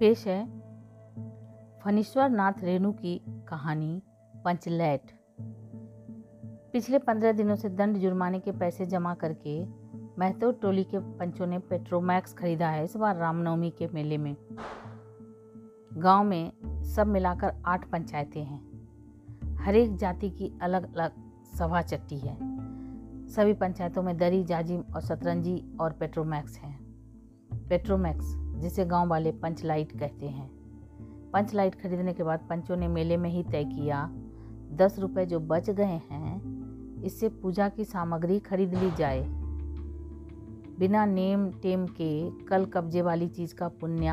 पेश है। फनीश्वर नाथ रेणु की कहानी पंचलैट पिछले पंद्रह दिनों से दंड जुर्माने के पैसे जमा करके महतो टोली के पंचों ने पेट्रोमैक्स खरीदा है इस बार रामनवमी के मेले में। गाँव में सब मिलाकर आठ पंचायतें हैं। हर एक जाति की अलग अलग सभा चट्टी है। सभी पंचायतों में दरी, जाजिम और सतरंजी और पेट्रोमैक्स हैं। पेट्रोमैक्स जिसे गाँव वाले पंच लाइट कहते हैं। पंच लाइट खरीदने के बाद पंचों ने मेले में ही तय किया, दस रुपये जो बच गए हैं, इससे पूजा की सामग्री खरीद ली जाए। बिना नेम टेम के कल कब्जे वाली चीज़ का पुण्य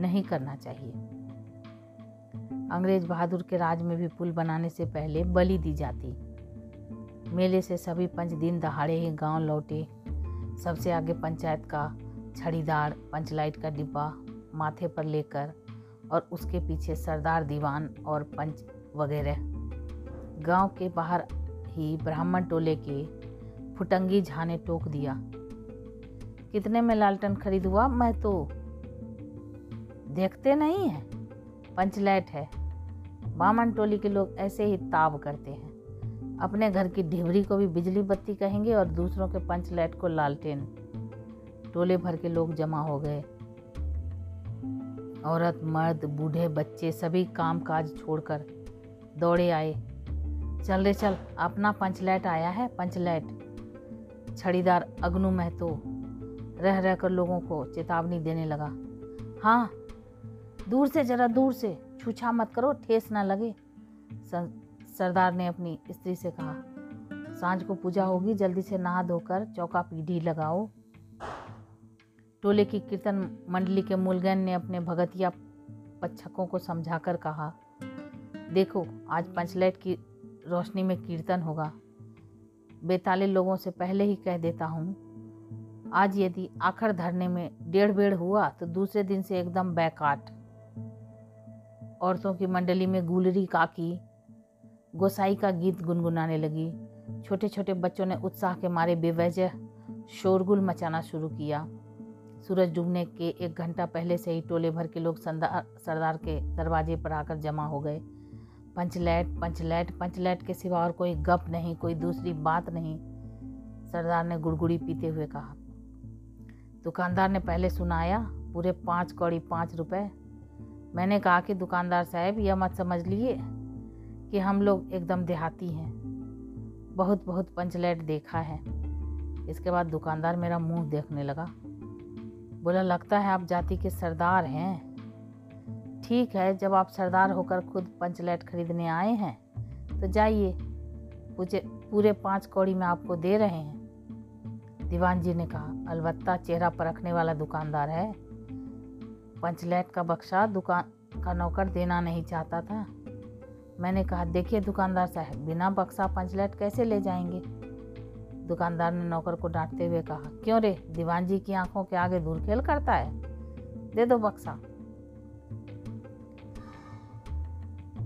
नहीं करना चाहिए। अंग्रेज़ बहादुर के राज में भी पुल बनाने से पहले बलि दी जाती। मेले से सभी पंच दिन दहाड़े ही गाँव लौटे। सबसे आगे पंचायत का छड़ीदार, पंचलाइट का डिब्बा माथे पर लेकर और उसके पीछे सरदार दीवान और पंच वगैरह। गाँव के बाहर ही ब्राह्मण टोले के फुटंगी झा ने टोक दिया। कितने में लालटन खरीद हुआ मैं तो देखते नहीं है। पंचलैट है। बामन टोली के लोग ऐसे ही ताब करते हैं। अपने घर की ढिबरी को भी बिजली बत्ती कहेंगे और दूसरों के पंचलाइट को लालटेन। टोले भर के लोग जमा हो गए। औरत, मर्द, बूढ़े, बच्चे सभी काम काज छोड़कर दौड़े आए। चल रे चल, अपना पंचलैट आया है, पंचलैट। छड़ीदार अग्नु महतो रह रह कर लोगों को चेतावनी देने लगा। हाँ दूर से, जरा दूर से, छूछा मत करो, ठेस ना लगे सरदार ने अपनी स्त्री से कहा। साँझ को पूजा होगी, जल्दी से नहा धोकर चौका पीढ़ी लगाओ। टोले की कीर्तन मंडली के मूलगन ने अपने भगतिया पच्छकों को समझाकर कहा, देखो, आज पंचलैट की रोशनी में कीर्तन होगा। बेताले लोगों से पहले ही कह देता हूँ, आज यदि आखिर धरने में डेढ़ बेड़ हुआ तो दूसरे दिन से एकदम बैकाट। औरतों की मंडली में गुलरी काकी, गोसाई का गीत गुनगुनाने लगी। छोटे छोटे बच्चों ने उत्साह के मारे बेवजह शोरगुल मचाना शुरू किया। सूरज डूबने के एक घंटा पहले से ही टोले भर के लोग सरदार के दरवाजे पर आकर जमा हो गए। पंचलैट पंचलैट पंचलैट के सिवा और कोई गप नहीं, कोई दूसरी बात नहीं, सरदार ने गुड़गुड़ी पीते हुए कहा। दुकानदार ने पहले सुनाया, पूरे पाँच कौड़ी पाँच रुपए। मैंने कहा कि दुकानदार साहब, यह मत समझ लिए कि हम लोग एकदम देहाती हैं। बहुत बहुत पंचलैट देखा है। इसके बाद दुकानदार मेरा मुँह देखने लगा। बोला, लगता है आप जाति के सरदार हैं। ठीक है, जब आप सरदार होकर खुद पंचलैट खरीदने आए हैं तो जाइए पूछे पूरे पाँच कौड़ी में आपको दे रहे हैं। दीवान जी ने कहा, अलबत्ता, चेहरा परखने वाला दुकानदार है। पंचलैट का बक्सा दुकान, का नौकर देना नहीं चाहता था। मैंने कहा, देखिए दुकानदार साहब, बिना बक्सा पंचलैट कैसे ले जाएँगे? दुकानदार ने नौकर को डांटते हुए कहा, क्यों रे? दीवान जी की आँखों के आगे दूर खेल करता है। दे दो बक्सा।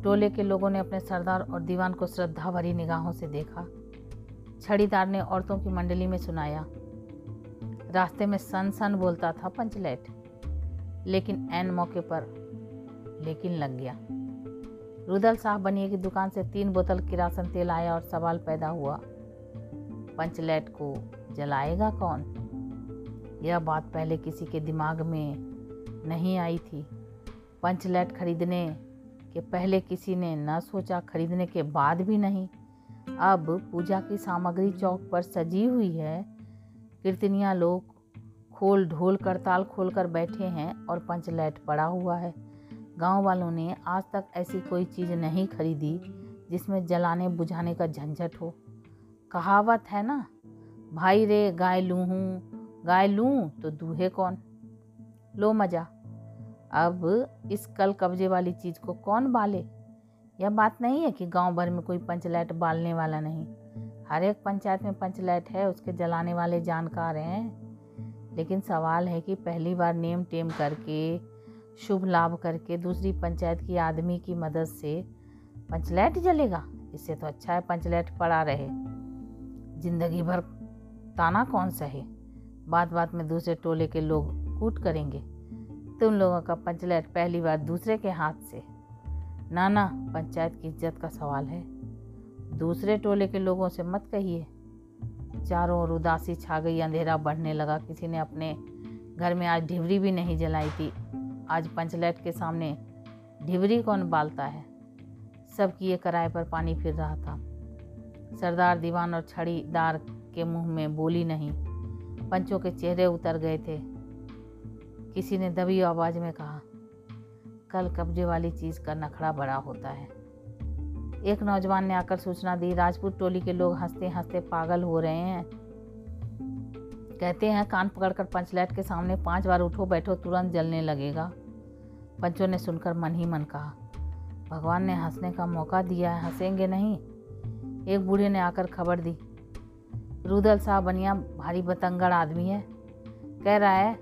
टोले के लोगों ने अपने सरदार और दीवान को श्रद्धा भरी निगाहों से देखा। छड़ीदार ने औरतों की मंडली में सुनाया। रास्ते में सन सन बोलता था पंचलैट, लेकिन एन मौके पर लेकिन लग गया। रुदल साहब बनिए की दुकान से तीन बोतल किरासन तेल आया और सवाल पैदा हुआ। पंचलैट को जलाएगा कौन? यह बात पहले किसी के दिमाग में नहीं आई थी। पंचलैट खरीदने के पहले किसी ने न सोचा, खरीदने के बाद भी नहीं। अब पूजा की सामग्री चौक पर सजी हुई है। कीर्तनिया लोग खोल ढोल करताल खोल कर बैठे हैं और पंचलैट पड़ा हुआ है। गाँव वालों ने आज तक ऐसी कोई चीज़ नहीं खरीदी जिसमें जलाने बुझाने का झंझट हो। कहावत है ना? भाई रे, गाय लू हूँ, गाय लूँ तो दूहे कौन? लो मज़ा। अब इस कल कब्जे वाली चीज़ को कौन बाले? यह बात नहीं है कि गाँव भर में कोई पंचलैट बालने वाला नहीं। हर एक पंचायत में पंचलैट है, उसके जलाने वाले जानकार हैं। लेकिन सवाल है कि पहली बार नेम टेम करके, शुभ लाभ करके दूसरी पंचायत की आदमी की मदद से पंचलैट जलेगा? इससे तो अच्छा है पंचलैट पड़ा रहे। ज़िंदगी भर ताना कौन सा है? बात बात में दूसरे टोले के लोग कूट करेंगे। तुम लोगों का पंचलैट पहली बार दूसरे के हाथ से। ना ना पंचायत की इज़्ज़त का सवाल है। दूसरे टोले के लोगों से मत कहिए। चारों ओर उदासी छा गई, अंधेरा बढ़ने लगा। किसी ने अपने घर में आज ढिवरी भी नहीं जलाई थी। आज पंचलैट के सामने ढिवरी कौन बालता है? सब किए कराए पर पानी फिर रहा था। सरदार दीवान और छड़ीदार के मुँह में बोली नहीं। पंचों के चेहरे उतर गए थे। किसी ने दबी आवाज़ में कहा, कल कब्जे वाली चीज़ का नखड़ा बड़ा होता है। एक नौजवान ने आकर सूचना दी, राजपूत टोली के लोग हँसते हँसते पागल हो रहे हैं। कहते हैं, कान पकड़कर पंचलैट के सामने पाँच बार उठो, बैठो, तुरंत जलने लगेगा। पंचों ने सुनकर मन ही मन कहा, भगवान ने हंसने का मौका दिया है, हंसेंगे नहीं। एक बूढ़े ने आकर खबर दी। रुदल साहब बनिया भारी बतंगड़ आदमी है। कह रहा है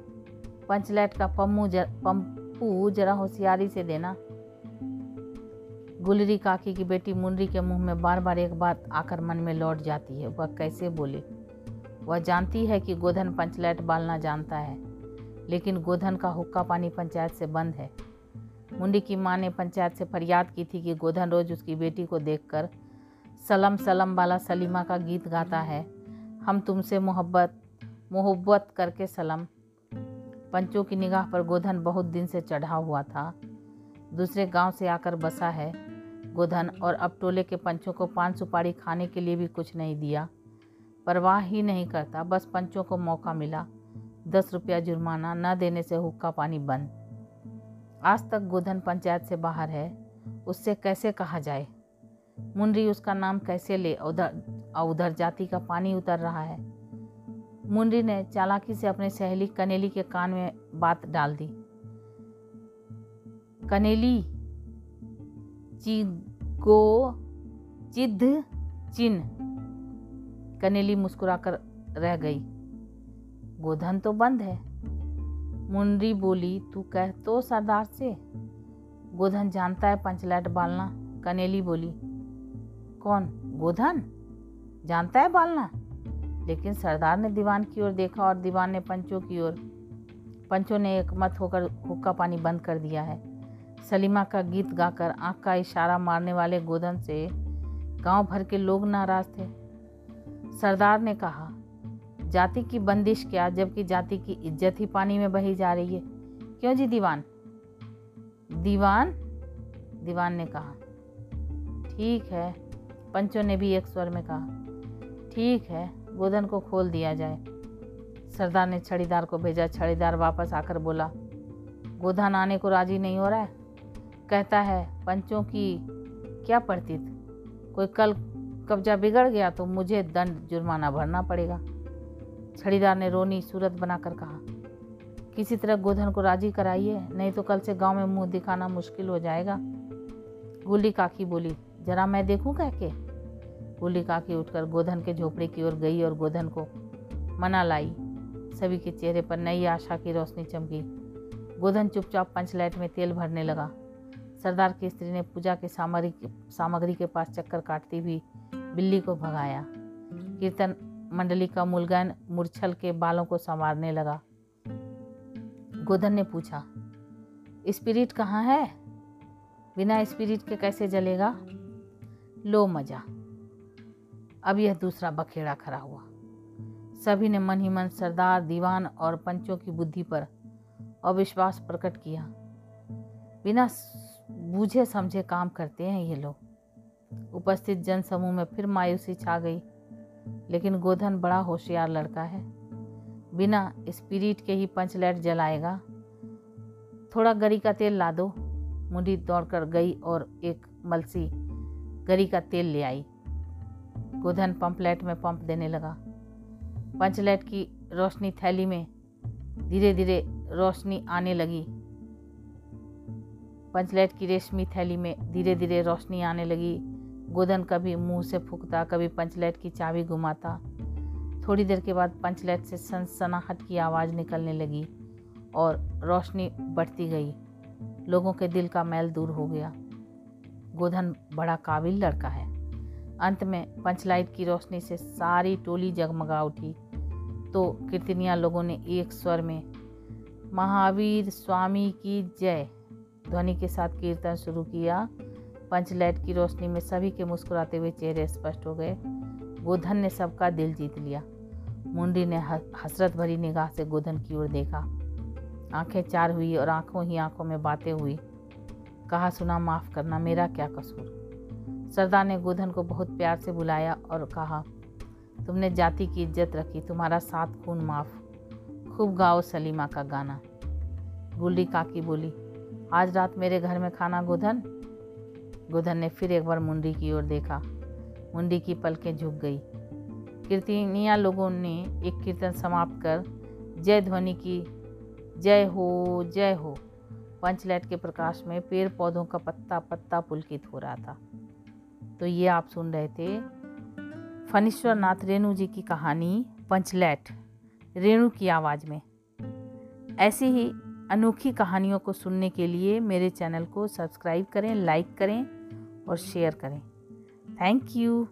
पंचलैट का पम्मू जर, पम्पू जरा होशियारी से देना। गुलरी काकी की बेटी मुनरी के मुँह में बार बार एक बात आकर मन में लौट जाती है। वह कैसे बोले? वह जानती है कि गोधन पंचलैट बालना जानता है लेकिन गोधन का हुक्का पानी पंचायत से बंद है। मुंडी की माँ ने पंचायत से फरियाद की थी कि गोधन रोज उसकी बेटी को देखकर सलम सलम वाला सलीमा का गीत गाता है। हम तुमसे मोहब्बत मोहब्बत करके सलम। पंचों की निगाह पर गोधन बहुत दिन से चढ़ा हुआ था। दूसरे गाँव से आकर बसा है। गोधन और अब टोले के पंचों को पान सुपारी खाने के लिए भी कुछ नहीं दिया। परवाह ही नहीं करता, बस पंचों को मौका मिला। दस रुपया जुर्माना, न देने से हुक्का पानी बंद। आज तक गोधन पंचायत से बाहर है। उससे कैसे कहा जाए? मुंडरी उसका नाम कैसे ले? उधर और उधर जाति का पानी उतर रहा है। मुंडरी ने चालाकी से अपने सहेली कनेली के कान में बात डाल दी। कनेली, चिगो चिद चिन। कनेली मुस्कुराकर रह गई। गोधन तो बंद है। मुंडरी बोली, तू कह तो सरदार से? गोधन जानता है पंचलैट बालना। कनेली बोली कौन? गोधन? जानता है बालना? लेकिन सरदार ने दीवान की ओर देखा और दीवान ने पंचों की ओर पंचों ने एक मत होकर हुक्का पानी बंद कर दिया है। सलीमा का गीत गाकर आँख का इशारा मारने वाले गोधन से गाँव भर के लोग नाराज़ थे। सरदार ने कहा, जाति की बंदिश क्या, जबकि जाति की इज़्ज़त ही पानी में बही जा रही है? क्यों जी दीवान? दीवान? दीवान ने कहा, ठीक है पंचों ने भी एक स्वर में कहा, ठीक है गोधन को खोल दिया जाए। सरदार ने छड़ीदार को भेजा। छड़ीदार वापस आकर बोला गोधन आने को राज़ी नहीं हो रहा है? कहता है, पंचों की क्या पड़ती कोई कल कब्जा बिगड़ गया तो मुझे दंड जुर्माना भरना पड़ेगा। छड़ीदार ने रोनी सूरत बनाकर कहा, किसी तरह गोधन को राज़ी कराइए, नहीं तो कल से गाँव में मुँह दिखाना मुश्किल हो जाएगा। गुल्ली काकी बोली, जरा मैं देखूँ कह के? गुल्ली काकी उठकर गोधन के झोपड़े की ओर गई और गोधन को मना लाई। सभी के चेहरे पर नई आशा की रोशनी चमकी। गोधन चुपचाप पंचलाइट में तेल भरने लगा। सरदार की स्त्री ने पूजा के सामग्री सामग्री के पास चक्कर काटती हुई बिल्ली को भगाया। कीर्तन मंडली का मुलगन मुरछल के बालों को संवारने लगा। गोधन ने पूछा, स्पिरिट कहाँ है? बिना स्पिरिट के कैसे जलेगा? लो मज़ा अब यह दूसरा बखेड़ा खड़ा हुआ। सभी ने मन ही मन सरदार, दीवान और पंचों की बुद्धि पर अविश्वास प्रकट किया। बिना बूझे समझे काम करते हैं ये लोग। उपस्थित जन समूह में फिर मायूसी छा गई, लेकिन गोधन बड़ा होशियार लड़का है। बिना स्पिरिट के ही पंचलैट जलाएगा। थोड़ा गरी का तेल ला दो। मुंडी दौड़कर गई और एक मलसी गरी का तेल ले आई। गोधन पंपलेट में पंप देने लगा। पंचलैट की रोशनी थैली में धीरे धीरे रोशनी आने लगी। पंचलेट की रेशमी थैली में धीरे धीरे रोशनी आने लगी। गोधन कभी मुँह से फूकता, कभी पंचलेट की चाबी घुमाता। थोड़ी देर के बाद पंचलेट से सनसनाहट की आवाज़ निकलने लगी और रोशनी बढ़ती गई। लोगों के दिल का मैल दूर हो गया। गोधन बड़ा काबिल लड़का है। अंत में पंचलाइट की रोशनी से सारी टोली जगमगा उठी। तो कीर्तनिया लोगों ने एक स्वर में, महावीर स्वामी की जय। ध्वनि के साथ कीर्तन शुरू किया। पंचलाइट की रोशनी में सभी के मुस्कुराते हुए चेहरे स्पष्ट हो गए। गोधन ने सबका दिल जीत लिया। मुंडी ने हसरत भरी निगाह से गोधन की ओर देखा। आँखें चार हुई और आँखों ही आँखों में बातें हुई। कहा सुना, माफ़ करना, मेरा क्या कसूर? सरदार ने गोधन को बहुत प्यार से बुलाया और कहा, तुमने जाति की इज़्ज़त रखी, तुम्हारा सात खून माफ़। खूब गाओ सलीमा का गाना। गुल्ली काकी बोली, आज रात मेरे घर में खाना गोधन? गोधन ने फिर एक बार मुंडी की ओर देखा। मुंडी की पलकें झुक गई। कीर्तनिया लोगों ने एक कीर्तन समाप्त कर, जय ध्वनि की, जय हो जय हो। पंचलैट के प्रकाश में पेड़ पौधों का पत्ता पत्ता पुलकित हो रहा था। तो ये आप सुन रहे थे फनीश्वर नाथ रेणु जी की कहानी पंचलैट, रेणु की आवाज़ में। ऐसी ही अनोखी कहानियों को सुनने के लिए मेरे चैनल को सब्सक्राइब करें, लाइक करें और शेयर करें। Thank you.